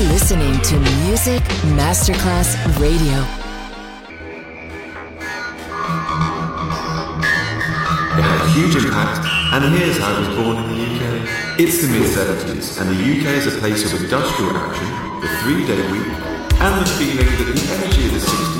You're listening to Music Masterclass Radio. It had a huge impact, and here's how it was born in the UK. It's the mid 70s, and the UK is a place of industrial action, the three day week, and the feeling that the energy of the 60s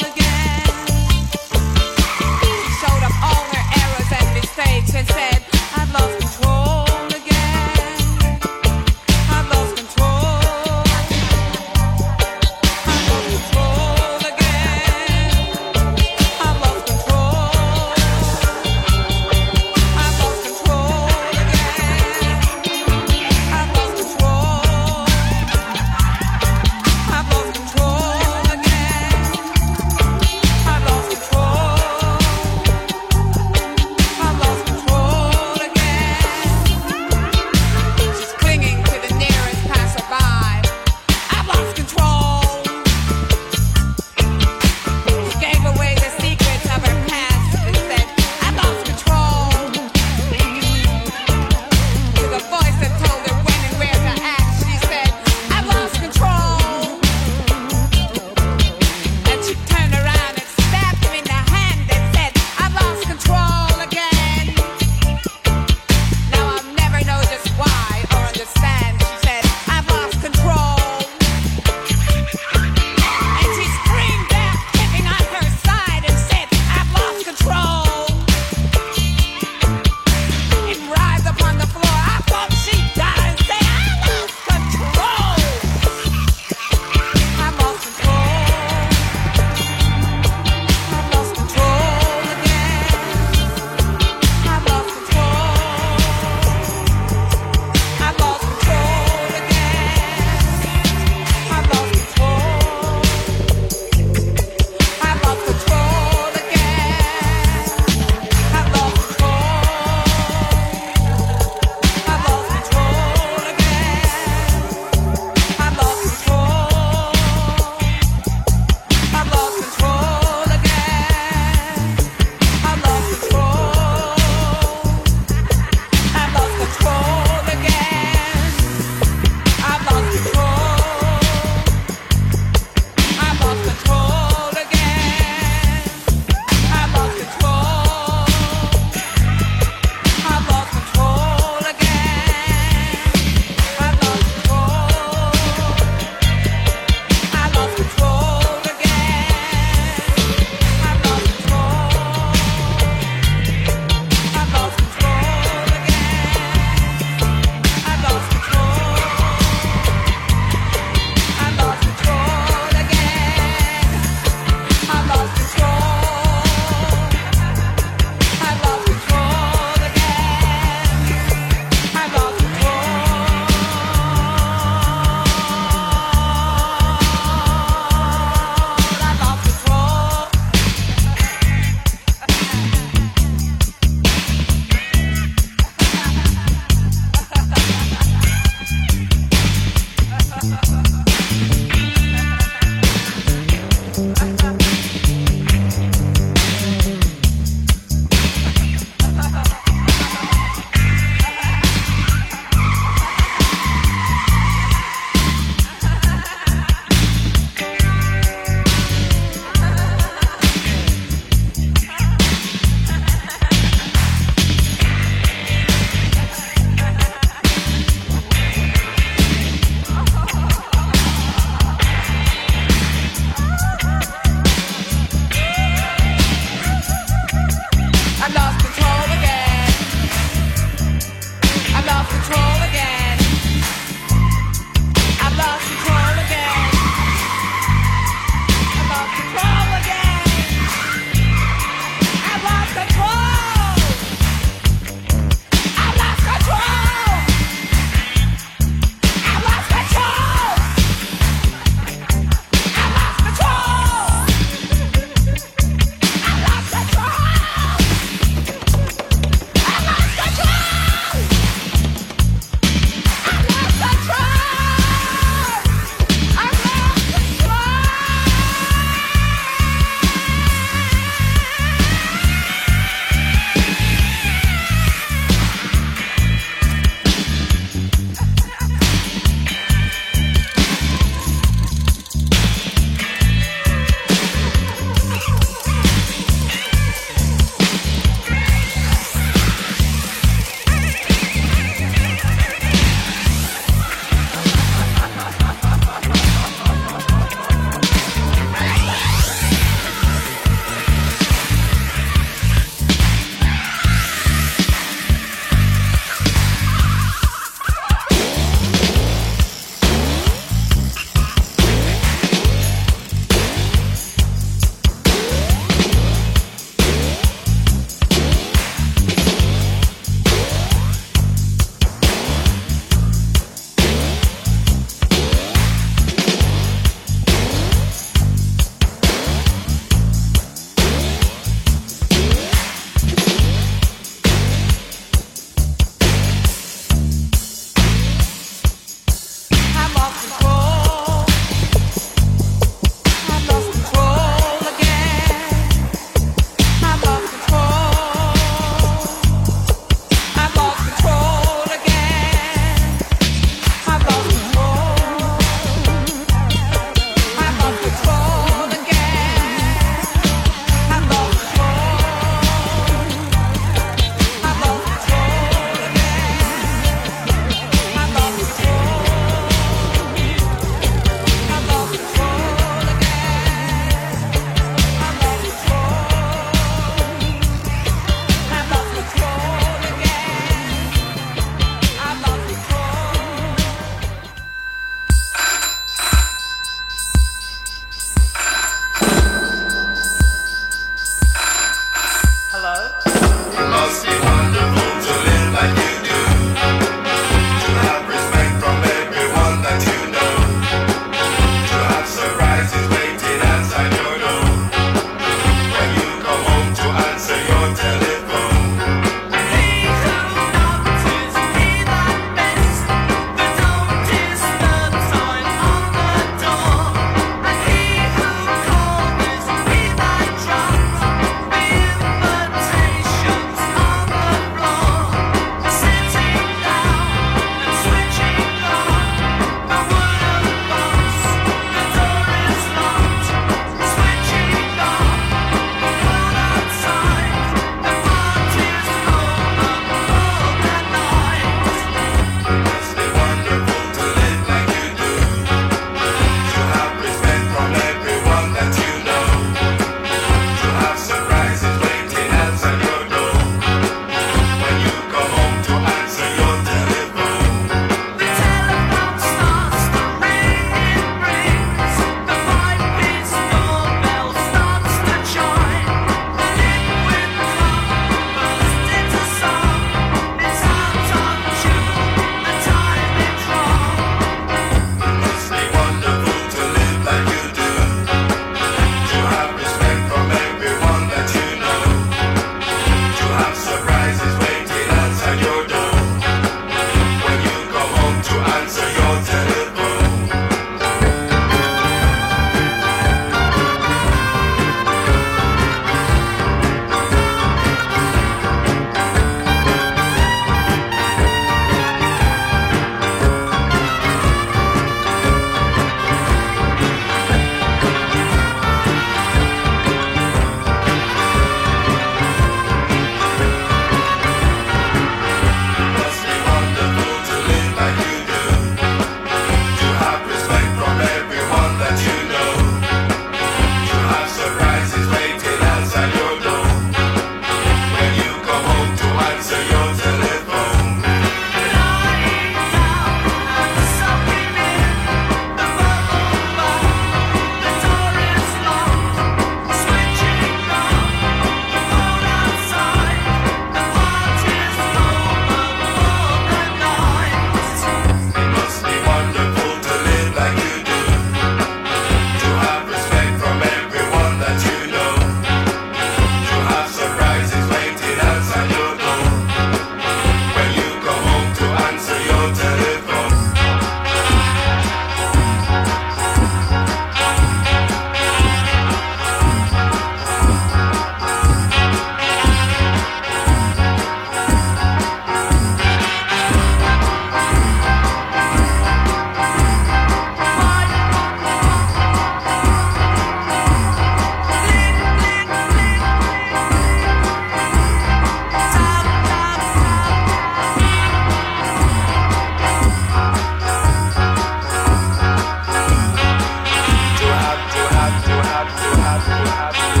out, out, out.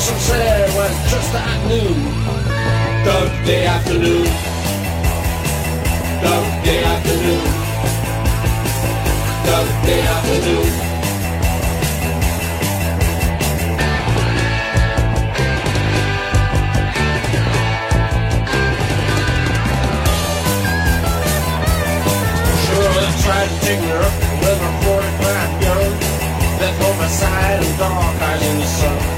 Said was just like noon. Dark day afternoon. Dark day afternoon. Dark day afternoon. Sure, I tried to take her up with a 45 gun. My side and dark eyes in the sun.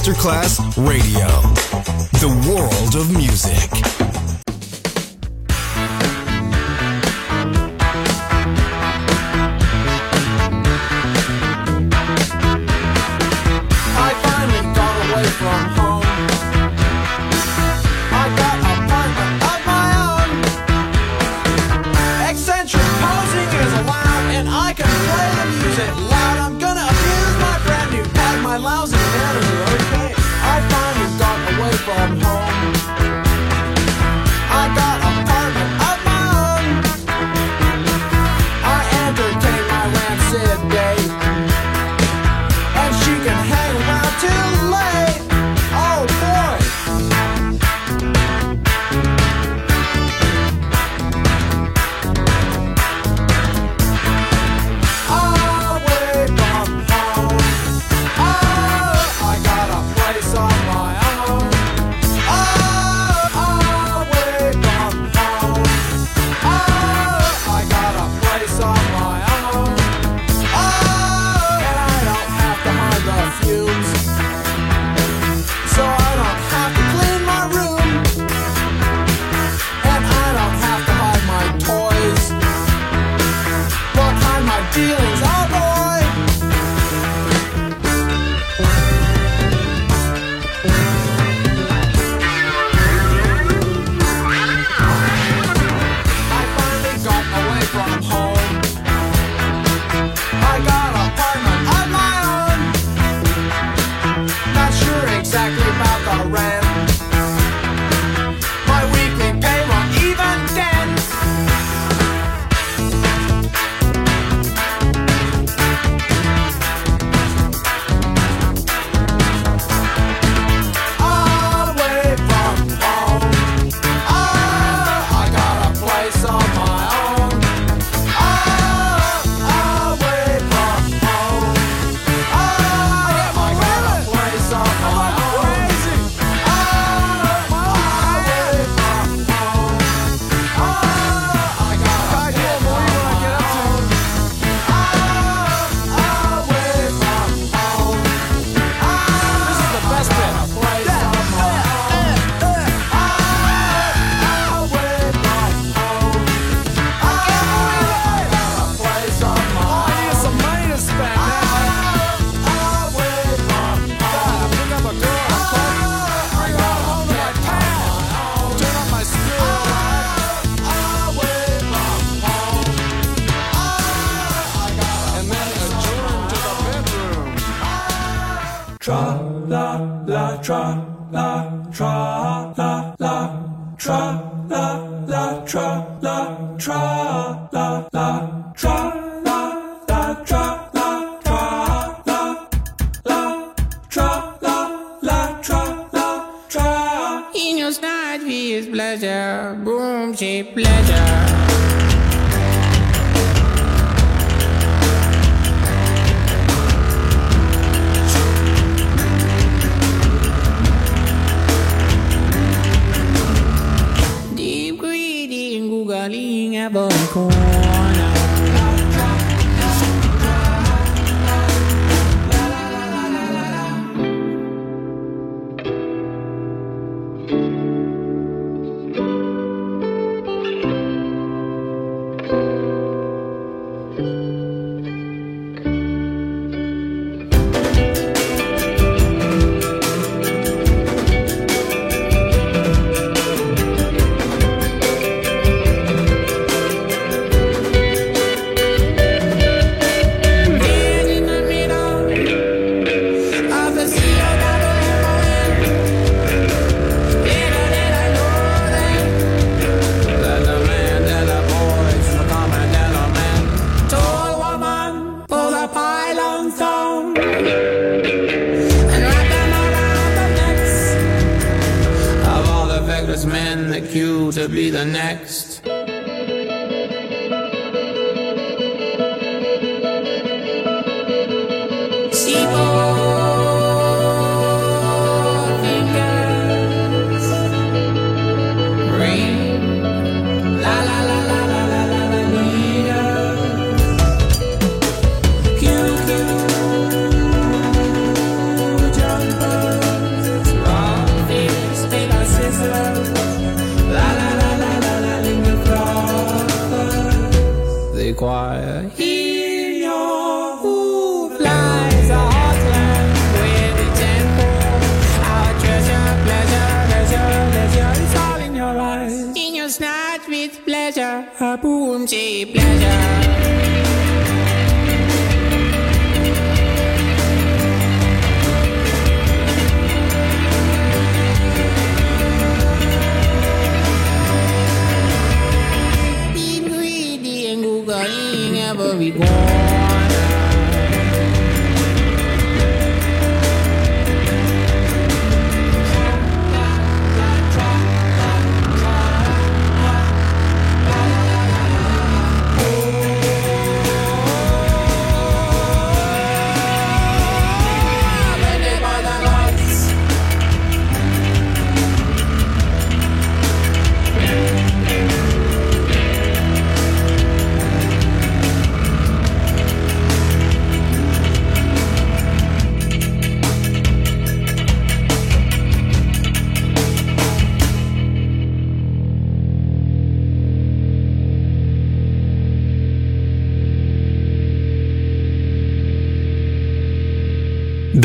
Masterclass Radio,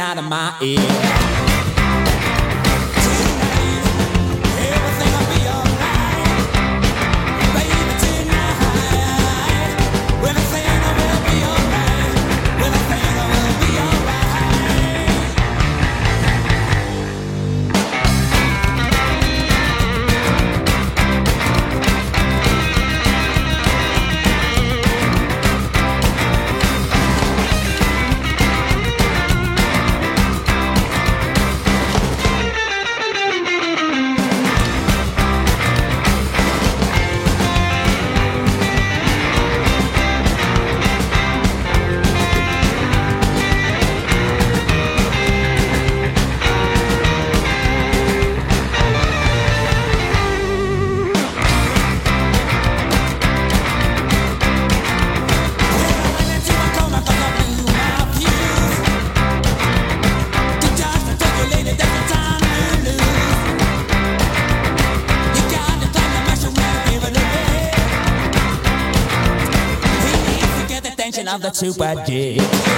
Out of my ear. Of the G. I can't